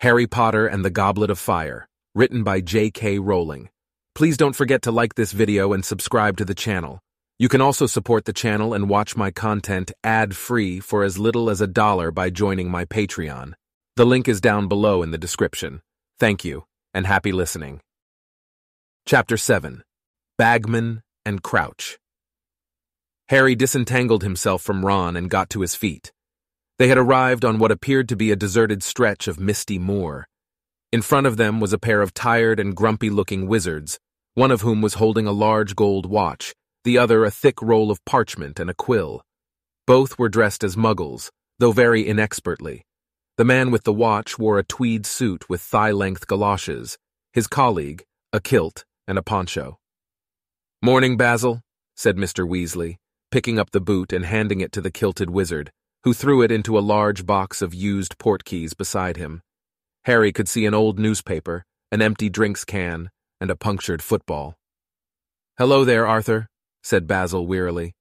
Harry Potter and the Goblet of Fire, written by J.K. Rowling. Please don't forget to like this video and subscribe to the channel. You can also support the channel and watch my content ad-free for as little as a dollar by joining my Patreon. The link is down below in the description. Thank you, and happy listening. Chapter 7 Bagman and Crouch Harry disentangled himself from Ron and got to his feet. They had arrived on what appeared to be a deserted stretch of misty moor. In front of them was a pair of tired and grumpy-looking wizards, one of whom was holding a large gold watch, the other a thick roll of parchment and a quill. Both were dressed as muggles, though very inexpertly. The man with the watch wore a tweed suit with thigh-length galoshes, his colleague, a kilt and a poncho. Morning, Basil, said Mr. Weasley, picking up the boot and handing it to the kilted wizard who threw it into a large box of used portkeys beside him. Harry could see an old newspaper, an empty drinks can, and a punctured football. Hello there, Arthur, said Basil wearily.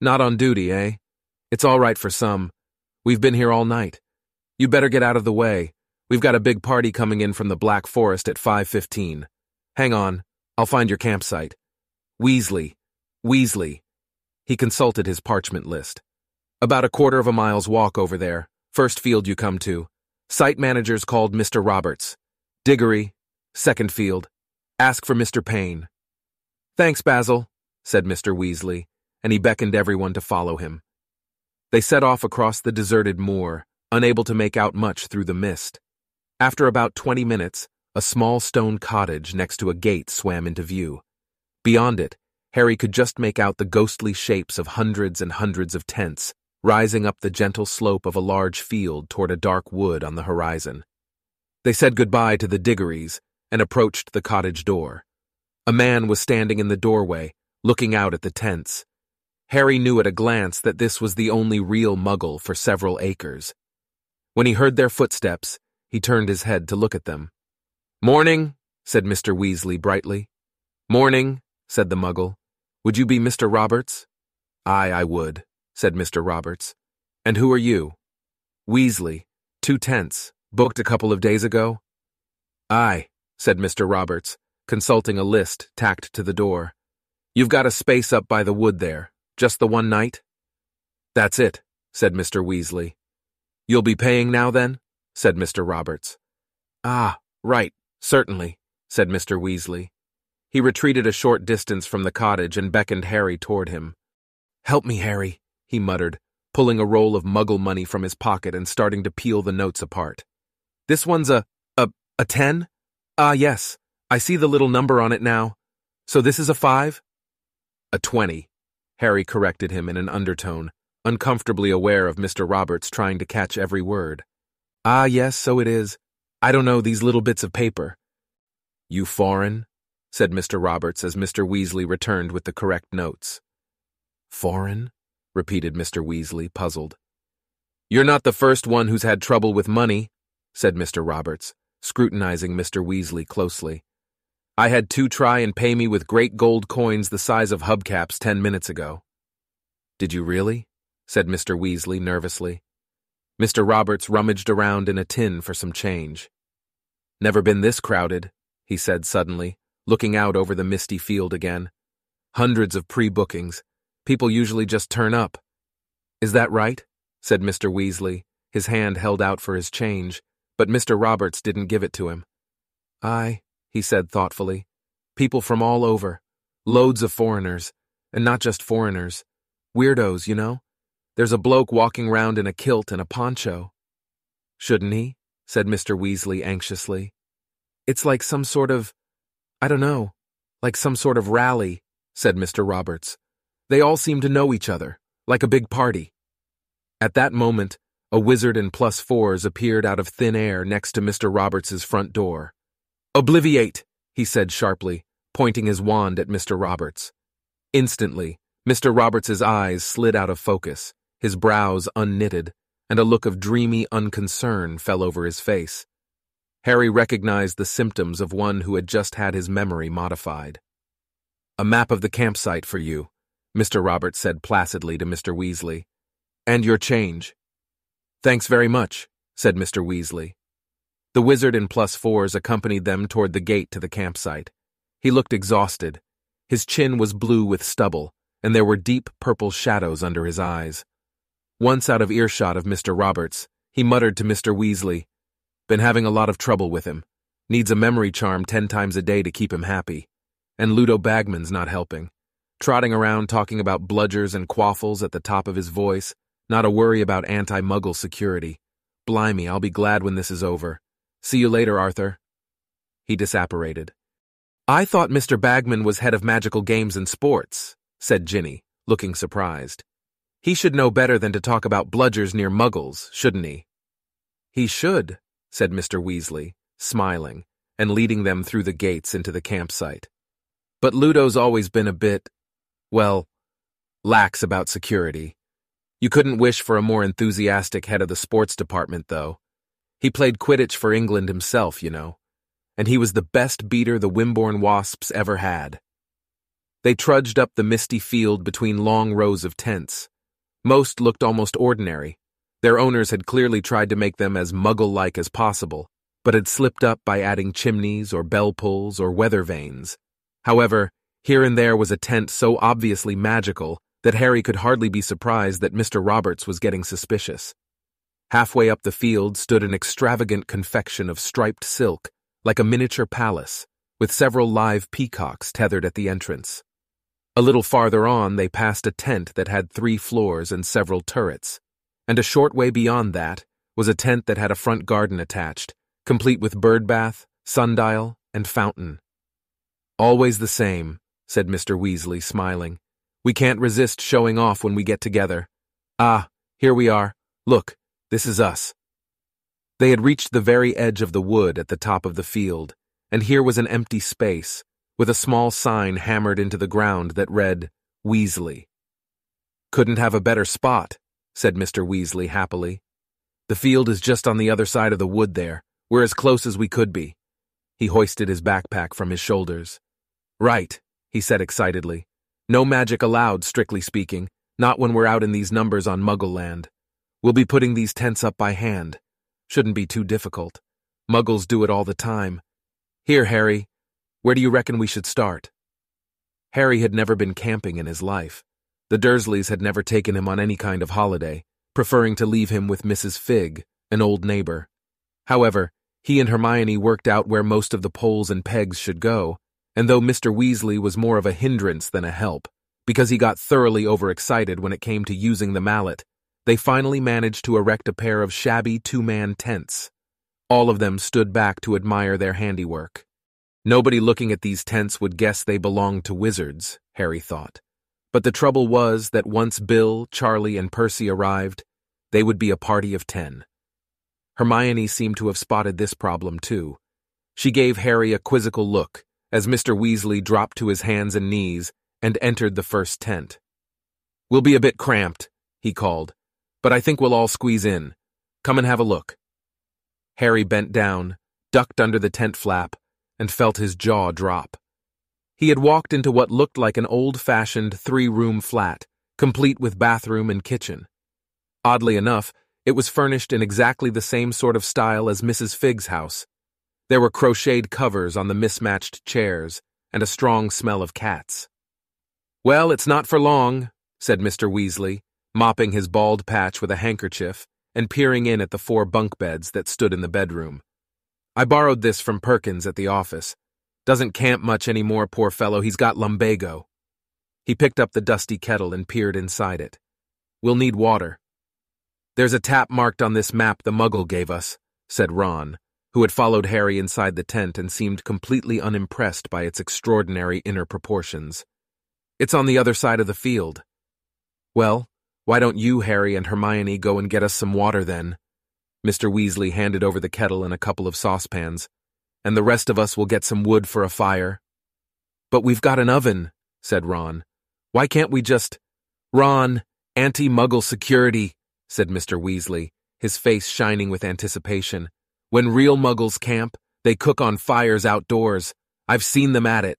Not on duty, eh? It's all right for some. We've been here all night. You'd better get out of the way. We've got a big party coming in from the Black Forest at 5.15. Hang on, I'll find your campsite. Weasley. Weasley. He consulted his parchment list. About a quarter of a mile's walk over there. First field you come to. Site manager's called Mr. Roberts. Diggory. Second field. Ask for Mr. Payne. Thanks, Basil, said Mr. Weasley, and he beckoned everyone to follow him. They set off across the deserted moor, unable to make out much through the mist. After about twenty minutes, a small stone cottage next to a gate swam into view. Beyond it, Harry could just make out the ghostly shapes of hundreds and hundreds of tents, rising up the gentle slope of a large field toward a dark wood on the horizon. They said goodbye to the Diggories and approached the cottage door. A man was standing in the doorway, looking out at the tents. Harry knew at a glance that this was the only real muggle for several acres. When he heard their footsteps, he turned his head to look at them. Morning, said Mr. Weasley brightly. Morning, said the muggle. Would you be Mr. Roberts? Aye, I would, said Mr. Roberts. And who are you? Weasley, two tents, booked a couple of days ago? Aye, said Mr. Roberts, consulting a list tacked to the door. You've got a space up by the wood there, just the one night? That's it, said Mr. Weasley. You'll be paying now, then? said Mr. Roberts. Ah, right, certainly, said Mr. Weasley. He retreated a short distance from the cottage and beckoned Harry toward him. Help me, Harry, he muttered, pulling a roll of muggle money from his pocket and starting to peel the notes apart. This one's a, a, a ten? Ah, yes. I see the little number on it now. So this is a five? A twenty, Harry corrected him in an undertone, uncomfortably aware of Mr. Roberts trying to catch every word. Ah, yes, so it is. I don't know these little bits of paper. You foreign? said Mr. Roberts as Mr. Weasley returned with the correct notes. Foreign? Repeated Mr. Weasley, puzzled. You're not the first one who's had trouble with money, said Mr. Roberts, scrutinizing Mr. Weasley closely. I had two try and pay me with great gold coins the size of hubcaps ten minutes ago. Did you really? said Mr. Weasley nervously. Mr. Roberts rummaged around in a tin for some change. Never been this crowded, he said suddenly, looking out over the misty field again. Hundreds of pre-bookings, People usually just turn up. Is that right? said Mr. Weasley, his hand held out for his change, but Mr. Roberts didn't give it to him. Aye, he said thoughtfully. People from all over. Loads of foreigners. And not just foreigners. Weirdos, you know? There's a bloke walking round in a kilt and a poncho. Shouldn't he? said Mr. Weasley anxiously. It's like some sort of, I don't know, like some sort of rally, said Mr. Roberts. They all seemed to know each other, like a big party. At that moment, a wizard in plus fours appeared out of thin air next to Mr. Roberts's front door. Obliviate, he said sharply, pointing his wand at Mr. Roberts. Instantly, Mr. Roberts's eyes slid out of focus, his brows unknitted, and a look of dreamy unconcern fell over his face. Harry recognized the symptoms of one who had just had his memory modified. A map of the campsite for you, Mr. Roberts said placidly to Mr. Weasley. And your change. Thanks very much, said Mr. Weasley. The wizard in plus fours accompanied them toward the gate to the campsite. He looked exhausted. His chin was blue with stubble, and there were deep purple shadows under his eyes. Once out of earshot of Mr. Roberts, he muttered to Mr. Weasley, Been having a lot of trouble with him. Needs a memory charm ten times a day to keep him happy. And Ludo Bagman's not helping. Trotting around talking about bludgers and quaffles at the top of his voice, not a worry about anti-muggle security. Blimey, I'll be glad when this is over. See you later, Arthur. He disapparated. I thought Mr. Bagman was head of magical games and sports, said Ginny, looking surprised. He should know better than to talk about bludgers near muggles, shouldn't he? He should, said Mr. Weasley, smiling, and leading them through the gates into the campsite. But Ludo's always been a bit, well, lax about security. You couldn't wish for a more enthusiastic head of the sports department, though. He played Quidditch for England himself, you know, and he was the best beater the Wimbourne Wasps ever had. They trudged up the misty field between long rows of tents. Most looked almost ordinary. Their owners had clearly tried to make them as muggle like as possible, but had slipped up by adding chimneys or bell pulls or weather vanes. However, here and there was a tent so obviously magical that Harry could hardly be surprised that Mr. Roberts was getting suspicious. Halfway up the field stood an extravagant confection of striped silk, like a miniature palace, with several live peacocks tethered at the entrance. A little farther on, they passed a tent that had three floors and several turrets, and a short way beyond that was a tent that had a front garden attached, complete with bird bath, sundial, and fountain. Always the same, said Mr. Weasley, smiling. We can't resist showing off when we get together. Ah, here we are. Look, this is us. They had reached the very edge of the wood at the top of the field, and here was an empty space, with a small sign hammered into the ground that read, Weasley. Couldn't have a better spot, said Mr. Weasley happily. The field is just on the other side of the wood there. We're as close as we could be. He hoisted his backpack from his shoulders. Right, he said excitedly. No magic allowed, strictly speaking, not when we're out in these numbers on Muggle land. We'll be putting these tents up by hand. Shouldn't be too difficult. Muggles do it all the time. Here, Harry, where do you reckon we should start? Harry had never been camping in his life. The Dursleys had never taken him on any kind of holiday, preferring to leave him with Mrs. Figg, an old neighbor. However, he and Hermione worked out where most of the poles and pegs should go, and though Mr. Weasley was more of a hindrance than a help, because he got thoroughly overexcited when it came to using the mallet, they finally managed to erect a pair of shabby two-man tents. All of them stood back to admire their handiwork. Nobody looking at these tents would guess they belonged to wizards, Harry thought. But the trouble was that once Bill, Charlie, and Percy arrived, they would be a party of ten. Hermione seemed to have spotted this problem too. She gave Harry a quizzical look as Mr. Weasley dropped to his hands and knees and entered the first tent. We'll be a bit cramped, he called, but I think we'll all squeeze in. Come and have a look. Harry bent down, ducked under the tent flap, and felt his jaw drop. He had walked into what looked like an old-fashioned three-room flat, complete with bathroom and kitchen. Oddly enough, it was furnished in exactly the same sort of style as Mrs. Figg's house. There were crocheted covers on the mismatched chairs, and a strong smell of cats. Well, it's not for long, said Mr. Weasley, mopping his bald patch with a handkerchief and peering in at the four bunk beds that stood in the bedroom. I borrowed this from Perkins at the office. Doesn't camp much anymore, poor fellow, he's got lumbago. He picked up the dusty kettle and peered inside it. We'll need water. There's a tap marked on this map the muggle gave us, said Ron, who had followed Harry inside the tent and seemed completely unimpressed by its extraordinary inner proportions. It's on the other side of the field. Well, why don't you, Harry, and Hermione go and get us some water then? Mr. Weasley handed over the kettle and a couple of saucepans. And the rest of us will get some wood for a fire. But we've got an oven, said Ron. Why can't we just... Ron, anti-muggle security, said Mr. Weasley, his face shining with anticipation. When real muggles camp, they cook on fires outdoors. I've seen them at it.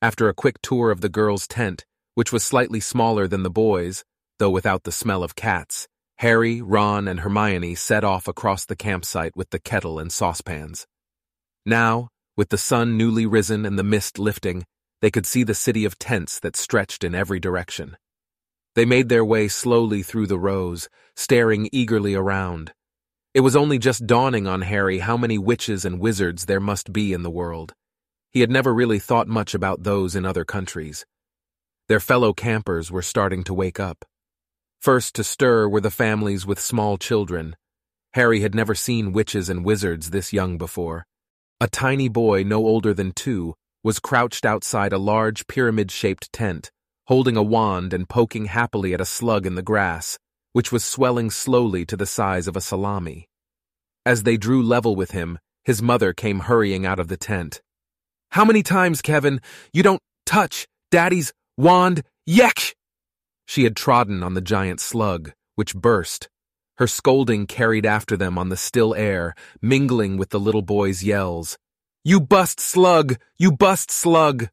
After a quick tour of the girls' tent, which was slightly smaller than the boys', though without the smell of cats, Harry, Ron, and Hermione set off across the campsite with the kettle and saucepans. Now, with the sun newly risen and the mist lifting, they could see the city of tents that stretched in every direction. They made their way slowly through the rows, staring eagerly around. It was only just dawning on Harry how many witches and wizards there must be in the world. He had never really thought much about those in other countries. Their fellow campers were starting to wake up. First to stir were the families with small children. Harry had never seen witches and wizards this young before. A tiny boy no older than two was crouched outside a large pyramid-shaped tent, holding a wand and poking happily at a slug in the grass, which was swelling slowly to the size of a salami. As they drew level with him, his mother came hurrying out of the tent. How many times, Kevin? You don't touch Daddy's wand. Yek! She had trodden on the giant slug, which burst. Her scolding carried after them on the still air, mingling with the little boy's yells. You bust slug! You bust slug!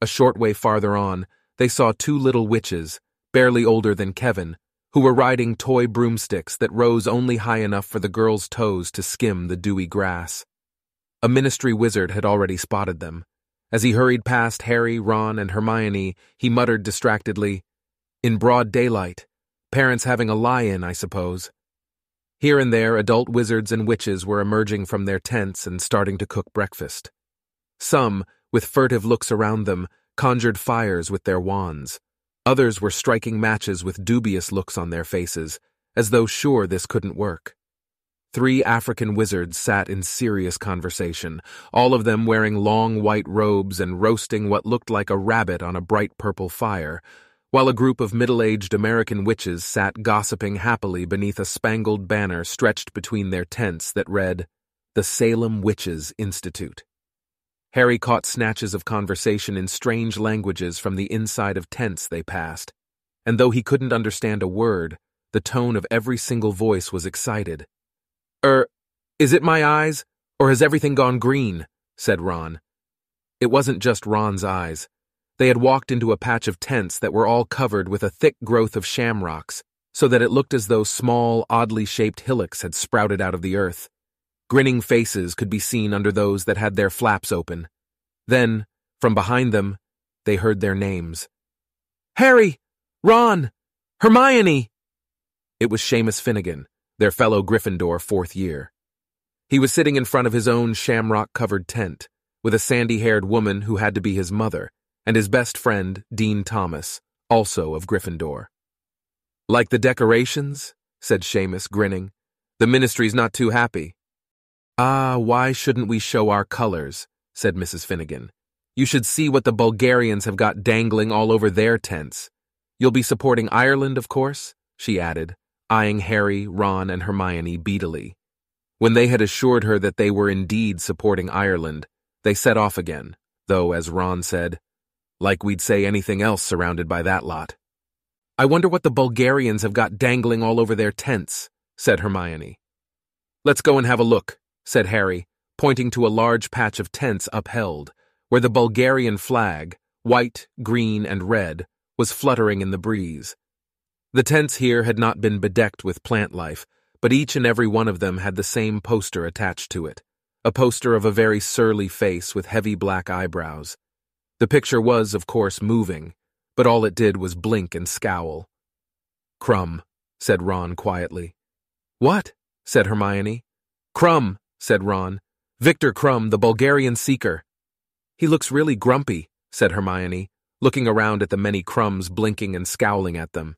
A short way farther on, they saw two little witches, barely older than Kevin, who were riding toy broomsticks that rose only high enough for the girl's toes to skim the dewy grass. A ministry wizard had already spotted them. As he hurried past Harry, Ron, and Hermione, he muttered distractedly, In broad daylight. Parents having a lie-in, I suppose. Here and there, adult wizards and witches were emerging from their tents and starting to cook breakfast. Some, with furtive looks around them, conjured fires with their wands. Others were striking matches with dubious looks on their faces, as though sure this couldn't work. Three African wizards sat in serious conversation, all of them wearing long white robes and roasting what looked like a rabbit on a bright purple fire, while a group of middle-aged American witches sat gossiping happily beneath a spangled banner stretched between their tents that read, The Salem Witches Institute. Harry caught snatches of conversation in strange languages from the inside of tents they passed, and though he couldn't understand a word, the tone of every single voice was excited. Er, is it my eyes, or has everything gone green? said Ron. It wasn't just Ron's eyes. They had walked into a patch of tents that were all covered with a thick growth of shamrocks, so that it looked as though small, oddly shaped hillocks had sprouted out of the earth. Grinning faces could be seen under those that had their flaps open. Then, from behind them, they heard their names. Harry! Ron! Hermione! It was Seamus Finnegan, their fellow Gryffindor fourth year. He was sitting in front of his own shamrock-covered tent, with a sandy-haired woman who had to be his mother, and his best friend, Dean Thomas, also of Gryffindor. Like the decorations? said Seamus, grinning. The ministry's not too happy. Ah, why shouldn't we show our colors? said Mrs. Finnegan. You should see what the Bulgarians have got dangling all over their tents. You'll be supporting Ireland, of course, she added, eyeing Harry, Ron, and Hermione beadily. When they had assured her that they were indeed supporting Ireland, they set off again, though, as Ron said, like we'd say anything else surrounded by that lot. I wonder what the Bulgarians have got dangling all over their tents, said Hermione. Let's go and have a look, said Harry, pointing to a large patch of tents upheld, where the Bulgarian flag, white, green, and red, was fluttering in the breeze. The tents here had not been bedecked with plant life, but each and every one of them had the same poster attached to it, a poster of a very surly face with heavy black eyebrows. The picture was, of course, moving, but all it did was blink and scowl. Krum, said Ron quietly. What? said Hermione. Krum, said Ron. Viktor Krum, the Bulgarian seeker. He looks really grumpy, said Hermione, looking around at the many Krums blinking and scowling at them.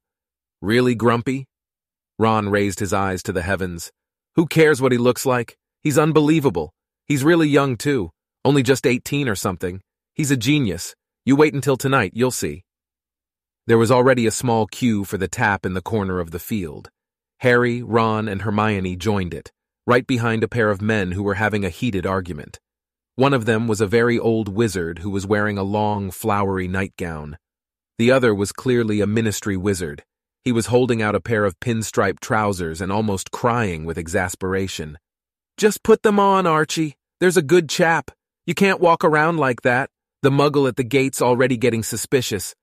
Really grumpy? Ron raised his eyes to the heavens. Who cares what he looks like? He's unbelievable. He's really young, too. Only just 18 or something. He's a genius. You wait until tonight, you'll see. There was already a small queue for the tap in the corner of the field. Harry, Ron, and Hermione joined it, right behind a pair of men who were having a heated argument. One of them was a very old wizard who was wearing a long, flowery nightgown. The other was clearly a ministry wizard, he was holding out a pair of pinstripe trousers and almost crying with exasperation. Just put them on, Archie. There's a good chap. You can't walk around like that. The muggle at the gate's already getting suspicious.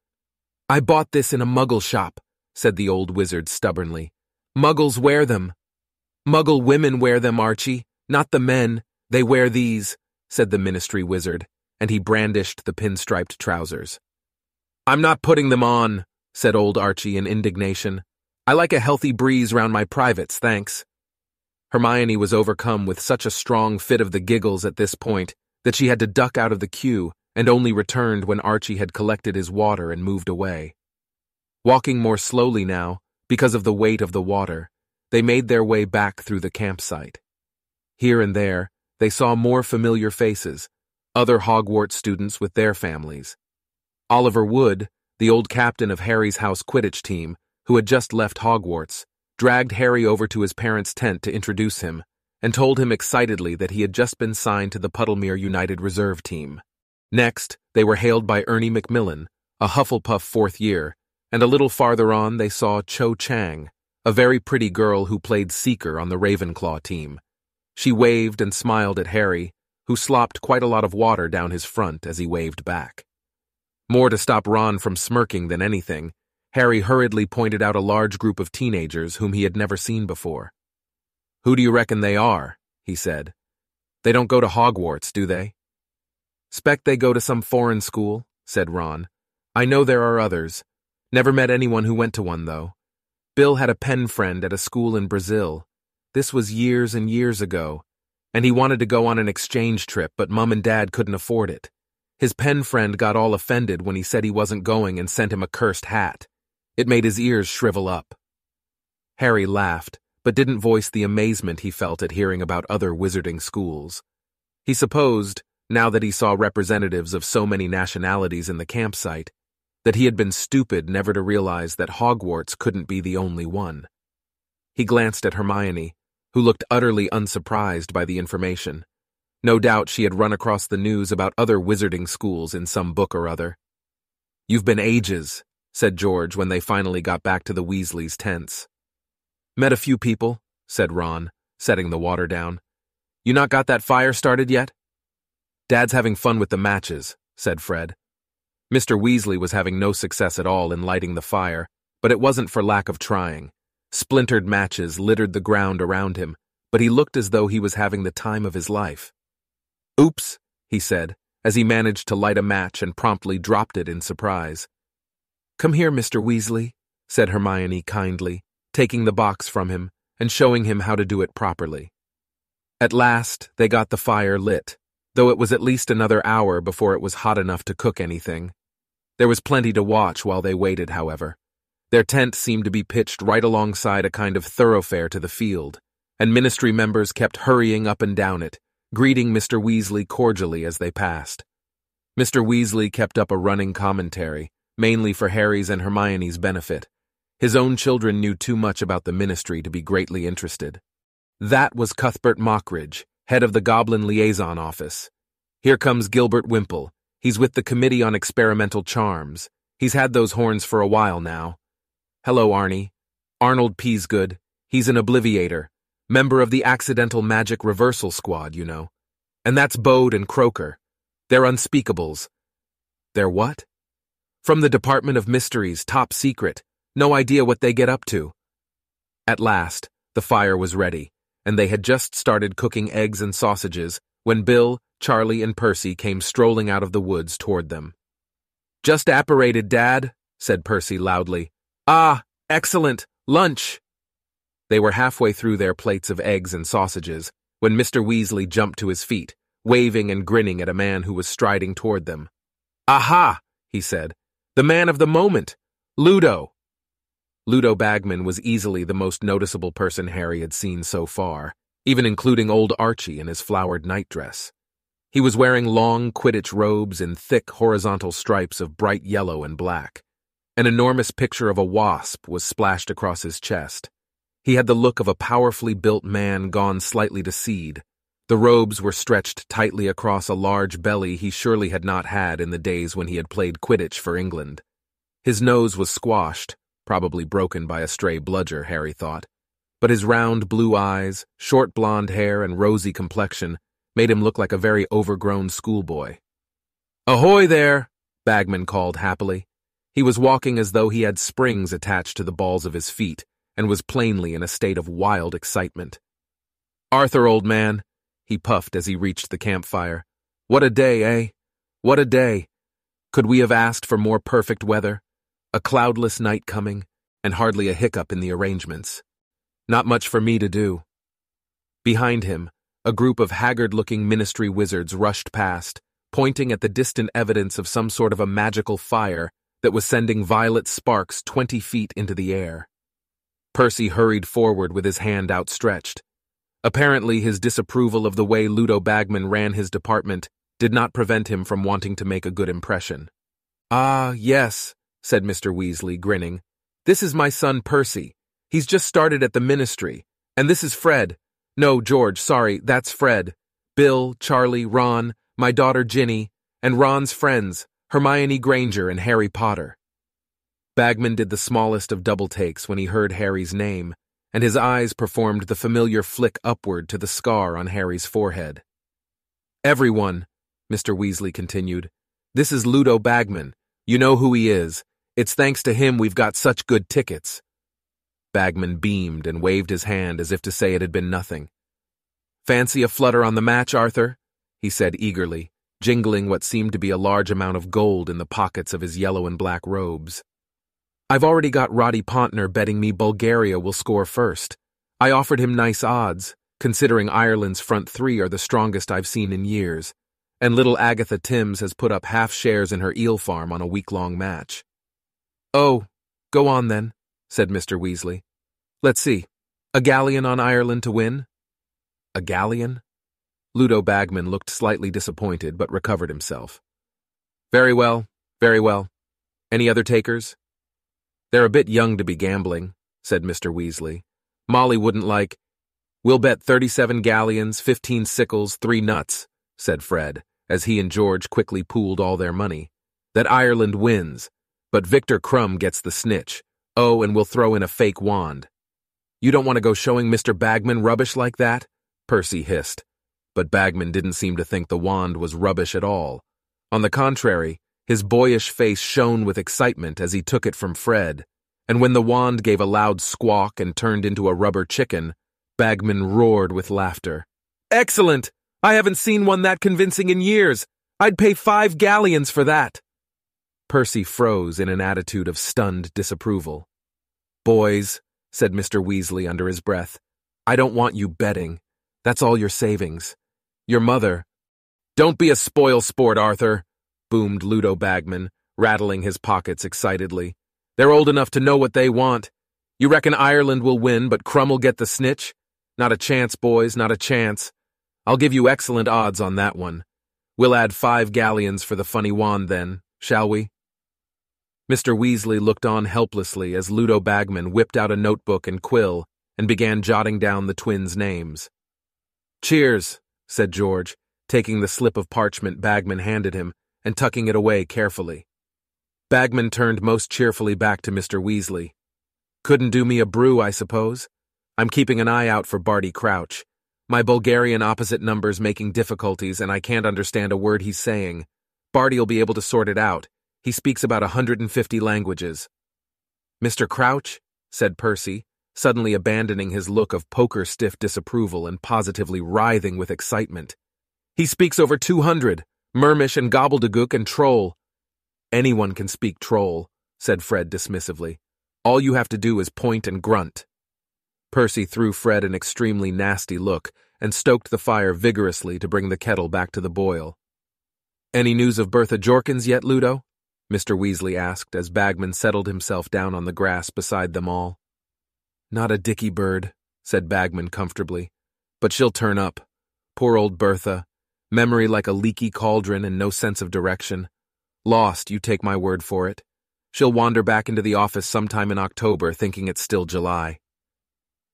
I bought this in a muggle shop, said the old wizard stubbornly. Muggles wear them. Muggle women wear them, Archie, not the men. They wear these, said the ministry wizard, and he brandished the pinstriped trousers. I'm not putting them on, said old Archie in indignation. I like a healthy breeze round my privates, thanks. Hermione was overcome with such a strong fit of the giggles at this point that she had to duck out of the queue and only returned when Archie had collected his water and moved away. Walking more slowly now, because of the weight of the water, they made their way back through the campsite. Here and there, they saw more familiar faces, other Hogwarts students with their families. Oliver Wood, the old captain of Harry's house Quidditch team, who had just left Hogwarts, dragged Harry over to his parents' tent to introduce him and told him excitedly that he had just been signed to the Puddlemere United Reserve team. Next, they were hailed by Ernie Macmillan, a Hufflepuff fourth year, and a little farther on they saw Cho Chang, a very pretty girl who played Seeker on the Ravenclaw team. She waved and smiled at Harry, who slopped quite a lot of water down his front as he waved back. More to stop Ron from smirking than anything, Harry hurriedly pointed out a large group of teenagers whom he had never seen before. Who do you reckon they are? he said. They don't go to Hogwarts, do they? Spect they go to some foreign school, said Ron. I know there are others. Never met anyone who went to one, though. Bill had a pen friend at a school in Brazil. This was years and years ago, and he wanted to go on an exchange trip, but Mum and Dad couldn't afford it. His pen friend got all offended when he said he wasn't going and sent him a cursed hat. It made his ears shrivel up. Harry laughed, but didn't voice the amazement he felt at hearing about other wizarding schools. He supposed, now that he saw representatives of so many nationalities in the campsite, that he had been stupid never to realize that Hogwarts couldn't be the only one. He glanced at Hermione, who looked utterly unsurprised by the information. No doubt she had run across the news about other wizarding schools in some book or other. You've been ages, said George when they finally got back to the Weasleys' tents. Met a few people, said Ron, setting the water down. You not got that fire started yet? Dad's having fun with the matches, said Fred. Mr. Weasley was having no success at all in lighting the fire, but it wasn't for lack of trying. Splintered matches littered the ground around him, but he looked as though he was having the time of his life. Oops, he said, as he managed to light a match and promptly dropped it in surprise. Come here, Mr. Weasley, said Hermione kindly, taking the box from him and showing him how to do it properly. At last, they got the fire lit, though it was at least another hour before it was hot enough to cook anything. There was plenty to watch while they waited, however. Their tent seemed to be pitched right alongside a kind of thoroughfare to the field, and ministry members kept hurrying up and down it, greeting Mr. Weasley cordially as they passed. Mr. Weasley kept up a running commentary, mainly for Harry's and Hermione's benefit. His own children knew too much about the ministry to be greatly interested. That was Cuthbert Mockridge, head of the Goblin Liaison Office. Here comes Gilbert Wimple. He's with the Committee on Experimental Charms. He's had those horns for a while now. Hello, Arnie. Arnold Peasgood. He's an Obliviator, member of the Accidental Magic Reversal Squad, you know. And that's Bode and Croaker. They're unspeakables. They're what? From the Department of Mysteries, top secret. No idea what they get up to. At last, the fire was ready, and they had just started cooking eggs and sausages when Bill, Charlie, and Percy came strolling out of the woods toward them. Just apparated, Dad, said Percy loudly. Ah, excellent! Lunch! They were halfway through their plates of eggs and sausages when Mr. Weasley jumped to his feet, waving and grinning at a man who was striding toward them. Aha! he said. The man of the moment! Ludo! Ludo Bagman was easily the most noticeable person Harry had seen so far, even including old Archie in his flowered nightdress. He was wearing long Quidditch robes in thick horizontal stripes of bright yellow and black. An enormous picture of a wasp was splashed across his chest. He had the look of a powerfully built man gone slightly to seed. The robes were stretched tightly across a large belly he surely had not had in the days when he had played Quidditch for England. His nose was squashed, probably broken by a stray bludger, Harry thought. But his round blue eyes, short blonde hair, and rosy complexion made him look like a very overgrown schoolboy. Ahoy there! Bagman called happily. He was walking as though he had springs attached to the balls of his feet, and was plainly in a state of wild excitement. Arthur, old man, he puffed as he reached the campfire. What a day, eh? What a day. Could we have asked for more perfect weather? A cloudless night coming, and hardly a hiccup in the arrangements. Not much for me to do. Behind him, a group of haggard-looking ministry wizards rushed past, pointing at the distant evidence of some sort of a magical fire that was sending violet sparks twenty feet into the air. Percy hurried forward with his hand outstretched. Apparently, his disapproval of the way Ludo Bagman ran his department did not prevent him from wanting to make a good impression. Ah, yes, said Mr. Weasley, grinning. This is my son Percy. He's just started at the ministry. And this is Fred. No, George, sorry, that's Fred. Bill, Charlie, Ron, my daughter Ginny, and Ron's friends, Hermione Granger and Harry Potter. Bagman did the smallest of double takes when he heard Harry's name, and his eyes performed the familiar flick upward to the scar on Harry's forehead. Everyone, Mr. Weasley continued, this is Ludo Bagman. You know who he is. It's thanks to him we've got such good tickets. Bagman beamed and waved his hand as if to say it had been nothing. Fancy a flutter on the match, Arthur? he said eagerly, jingling what seemed to be a large amount of gold in the pockets of his yellow and black robes. I've already got Roddy Pontner betting me Bulgaria will score first. I offered him nice odds, considering Ireland's front three are the strongest I've seen in years, and little Agatha Timms has put up half shares in her eel farm on a week-long match. Oh, go on then, said Mr. Weasley. Let's see. A galleon on Ireland to win? A galleon? Ludo Bagman looked slightly disappointed but recovered himself. Very well, very well. Any other takers? They're a bit young to be gambling, said Mr. Weasley. Molly wouldn't like. We'll bet 37 galleons, 15 sickles, three nuts, said Fred, as he and George quickly pooled all their money. That Ireland wins, but Viktor Krum gets the snitch. Oh, and we'll throw in a fake wand. You don't want to go showing Mr. Bagman rubbish like that? Percy hissed. But Bagman didn't seem to think the wand was rubbish at all. On the contrary, his boyish face shone with excitement as he took it from Fred, and when the wand gave a loud squawk and turned into a rubber chicken, Bagman roared with laughter. Excellent! I haven't seen one that convincing in years. I'd pay five galleons for that. Percy froze in an attitude of stunned disapproval. Boys, said Mr. Weasley under his breath, I don't want you betting. That's all your savings. Your mother. Don't be a spoil sport, Arthur, boomed Ludo Bagman, rattling his pockets excitedly. They're old enough to know what they want. You reckon Ireland will win, but Krum will get the snitch? Not a chance, boys, not a chance. I'll give you excellent odds on that one. We'll add five galleons for the funny wand then, shall we? Mr. Weasley looked on helplessly as Ludo Bagman whipped out a notebook and quill and began jotting down the twins' names. Cheers, said George, taking the slip of parchment Bagman handed him and tucking it away carefully. Bagman turned most cheerfully back to Mr. Weasley. Couldn't do me a brew, I suppose? I'm keeping an eye out for Barty Crouch. My Bulgarian opposite number's making difficulties and I can't understand a word he's saying. Barty'll be able to sort it out. He speaks about a 150 languages. Mr. Crouch, said Percy, suddenly abandoning his look of poker-stiff disapproval and positively writhing with excitement. He speaks over 200. Mermish and Gobbledegook and Troll. Anyone can speak Troll, said Fred dismissively. All you have to do is point and grunt. Percy threw Fred an extremely nasty look and stoked the fire vigorously to bring the kettle back to the boil. Any news of Bertha Jorkins yet, Ludo? Mr. Weasley asked as Bagman settled himself down on the grass beside them all. Not a dicky bird, said Bagman comfortably, but she'll turn up. Poor old Bertha. Memory like a leaky cauldron and no sense of direction. Lost, you take my word for it. She'll wander back into the office sometime in October thinking it's still July.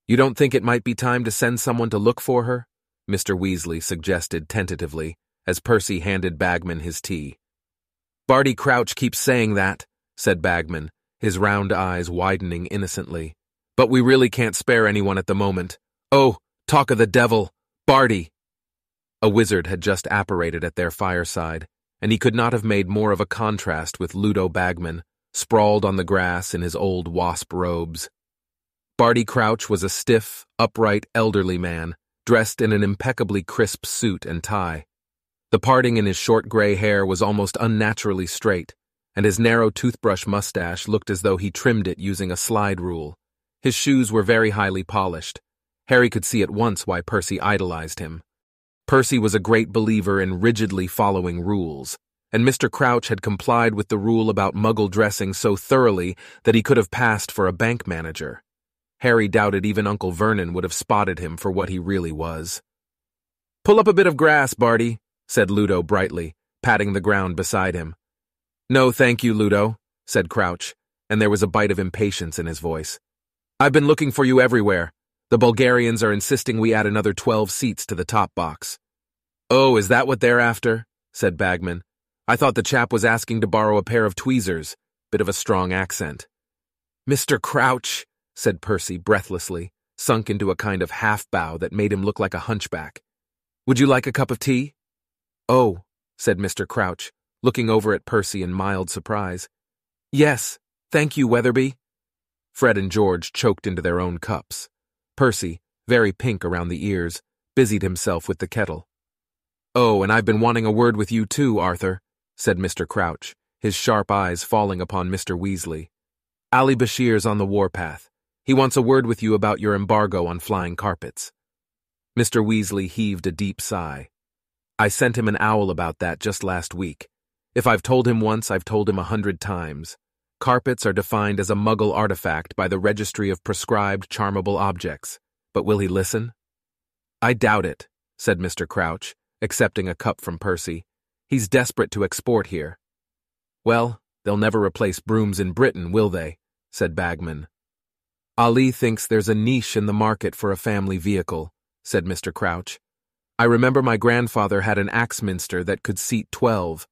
You don't think it might be time to send someone to look for her? Mr. Weasley suggested tentatively as Percy handed Bagman his tea. Barty Crouch keeps saying that, said Bagman, his round eyes widening innocently. But we really can't spare anyone at the moment. Oh, talk of the devil! Barty! A wizard had just apparated at their fireside, and he could not have made more of a contrast with Ludo Bagman, sprawled on the grass in his old wasp robes. Barty Crouch was a stiff, upright, elderly man, dressed in an impeccably crisp suit and tie. The parting in his short gray hair was almost unnaturally straight, and his narrow toothbrush mustache looked as though he trimmed it using a slide rule. His shoes were very highly polished. Harry could see at once why Percy idolized him. Percy was a great believer in rigidly following rules, and Mr. Crouch had complied with the rule about muggle dressing so thoroughly that he could have passed for a bank manager. Harry doubted even Uncle Vernon would have spotted him for what he really was. Pull up a bit of grass, Barty, said Ludo brightly, patting the ground beside him. No, thank you, Ludo, said Crouch, and there was a bite of impatience in his voice. I've been looking for you everywhere. The Bulgarians are insisting we add another 12 seats to the top box. Oh, is that what they're after? said Bagman. I thought the chap was asking to borrow a pair of tweezers. Bit of a strong accent. Mr. Crouch, said Percy breathlessly, sunk into a kind of half bow that made him look like a hunchback. Would you like a cup of tea? Oh, said Mr. Crouch, looking over at Percy in mild surprise. Yes, thank you, Weatherby. Fred and George choked into their own cups. Percy, very pink around the ears, busied himself with the kettle. Oh, and I've been wanting a word with you too, Arthur, said Mr. Crouch, his sharp eyes falling upon Mr. Weasley. Ali Bashir's on the warpath. He wants a word with you about your embargo on flying carpets. Mr. Weasley heaved a deep sigh. I sent him an owl about that just last week. If I've told him once, I've told him a hundred times. Carpets are defined as a muggle artifact by the Registry of Proscribed Charmable Objects. But will he listen? I doubt it, said Mr. Crouch, accepting a cup from Percy. He's desperate to export here. Well, they'll never replace brooms in Britain, will they? said Bagman. Ali thinks there's a niche in the market for a family vehicle, said Mr. Crouch. I remember my grandfather had an Axminster that could seat twelve,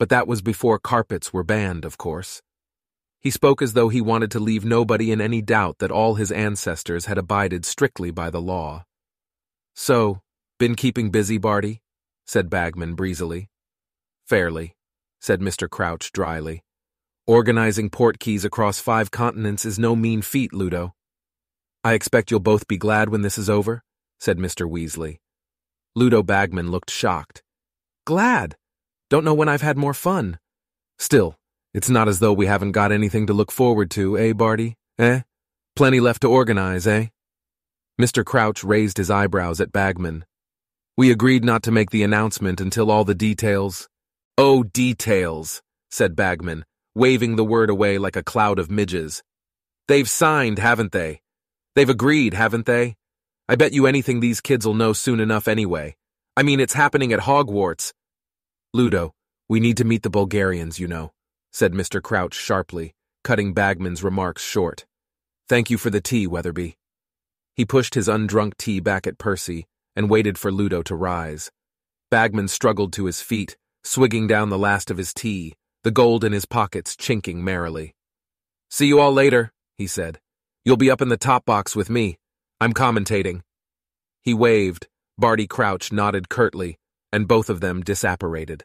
but that was before carpets were banned, of course. He spoke as though he wanted to leave nobody in any doubt that all his ancestors had abided strictly by the law. So, been keeping busy, Barty? said Bagman breezily. Fairly, said Mr. Crouch dryly. Organizing port keys across five continents is no mean feat, Ludo. I expect you'll both be glad when this is over, said Mr. Weasley. Ludo Bagman looked shocked. Glad? Don't know when I've had more fun. Still, it's not as though we haven't got anything to look forward to, eh, Barty? Eh? Plenty left to organize, eh? Mr. Crouch raised his eyebrows at Bagman. We agreed not to make the announcement until all the details, Oh, details, said Bagman, waving the word away like a cloud of midges. They've signed, haven't they? They've agreed, haven't they? I bet you anything these kids'll know soon enough anyway. I mean, it's happening at Hogwarts. Ludo, we need to meet the Bulgarians, you know, said Mr. Crouch sharply, cutting Bagman's remarks short. Thank you for the tea, Weatherby. He pushed his undrunk tea back at Percy and waited for Ludo to rise. Bagman struggled to his feet, swigging down the last of his tea, the gold in his pockets chinking merrily. See you all later, he said. You'll be up in the top box with me. I'm commentating. He waved, Barty Crouch nodded curtly, and both of them disapparated.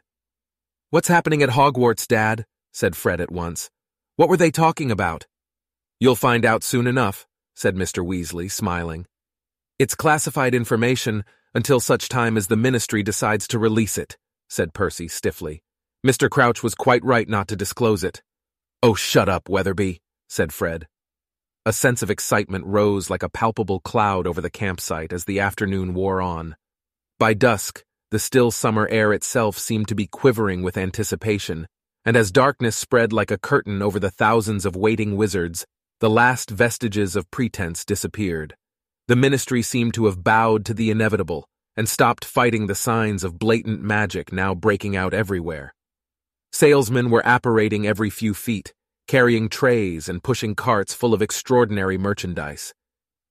What's happening at Hogwarts, Dad? said Fred at once. What were they talking about? You'll find out soon enough, said Mr. Weasley, smiling. It's classified information until such time as the Ministry decides to release it said Percy stiffly. Mr. Crouch was quite right not to disclose it. Oh, shut up, Weatherby, said Fred. A sense of excitement rose like a palpable cloud over the campsite as the afternoon wore on. By dusk, the still summer air itself seemed to be quivering with anticipation, and as darkness spread like a curtain over the thousands of waiting wizards, the last vestiges of pretense disappeared. The ministry seemed to have bowed to the inevitable, and stopped fighting the signs of blatant magic now breaking out everywhere. Salesmen were apparating every few feet, carrying trays and pushing carts full of extraordinary merchandise.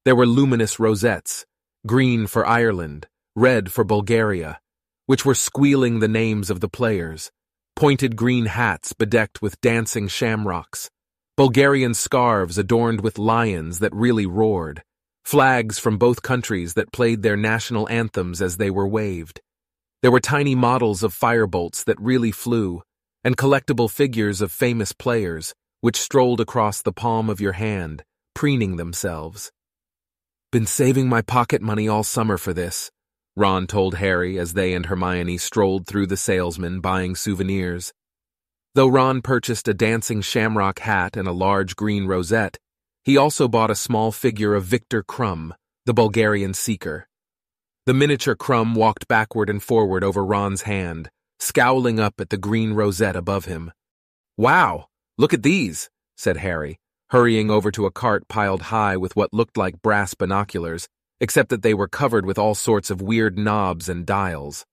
There were luminous rosettes, green for Ireland, red for Bulgaria, which were squealing the names of the players, pointed green hats bedecked with dancing shamrocks, Bulgarian scarves adorned with lions that really roared, flags from both countries that played their national anthems as they were waved. There were tiny models of firebolts that really flew, and collectible figures of famous players, which strolled across the palm of your hand, preening themselves. Been saving my pocket money all summer for this, Ron told Harry as they and Hermione strolled through the salesman buying souvenirs. Though Ron purchased a dancing shamrock hat and a large green rosette, he also bought a small figure of Viktor Krum, the Bulgarian seeker. The miniature Krum walked backward and forward over Ron's hand, scowling up at the green rosette above him. Wow, look at these, said Harry, hurrying over to a cart piled high with what looked like brass binoculars, except that they were covered with all sorts of weird knobs and dials.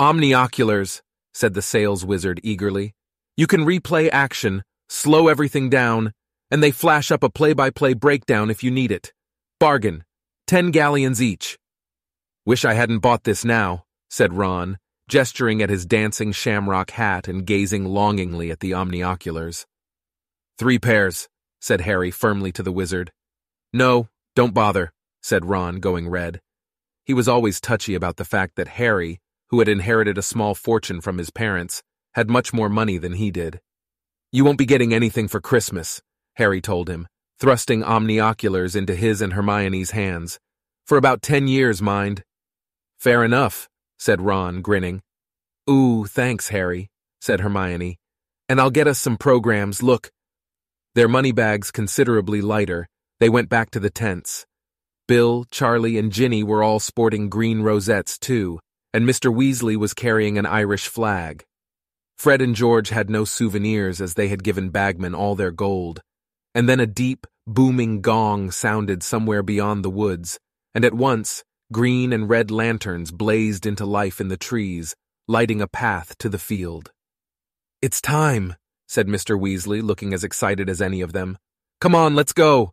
Omnioculars, said the sales wizard eagerly. You can replay action, slow everything down, and they flash up a play-by-play breakdown if you need it. Bargain. Ten galleons each. Wish I hadn't bought this now, said Ron, gesturing at his dancing shamrock hat and gazing longingly at the omnioculars. Three pairs, said Harry firmly to the wizard. No, don't bother, said Ron, going red. He was always touchy about the fact that Harry, who had inherited a small fortune from his parents, had much more money than he did. You won't be getting anything for Christmas, Harry told him, thrusting omnioculars into his and Hermione's hands. For about ten years, mind. Fair enough, said Ron, grinning. Ooh, thanks, Harry, said Hermione. And I'll get us some programs, look. Their money bags considerably lighter, they went back to the tents. Bill, Charlie, and Ginny were all sporting green rosettes, too, and Mr. Weasley was carrying an Irish flag. Fred and George had no souvenirs as they had given Bagman all their gold. And then a deep, booming gong sounded somewhere beyond the woods, and at once, green and red lanterns blazed into life in the trees, lighting a path to the field. It's time, said Mr. Weasley, looking as excited as any of them. Come on, let's go.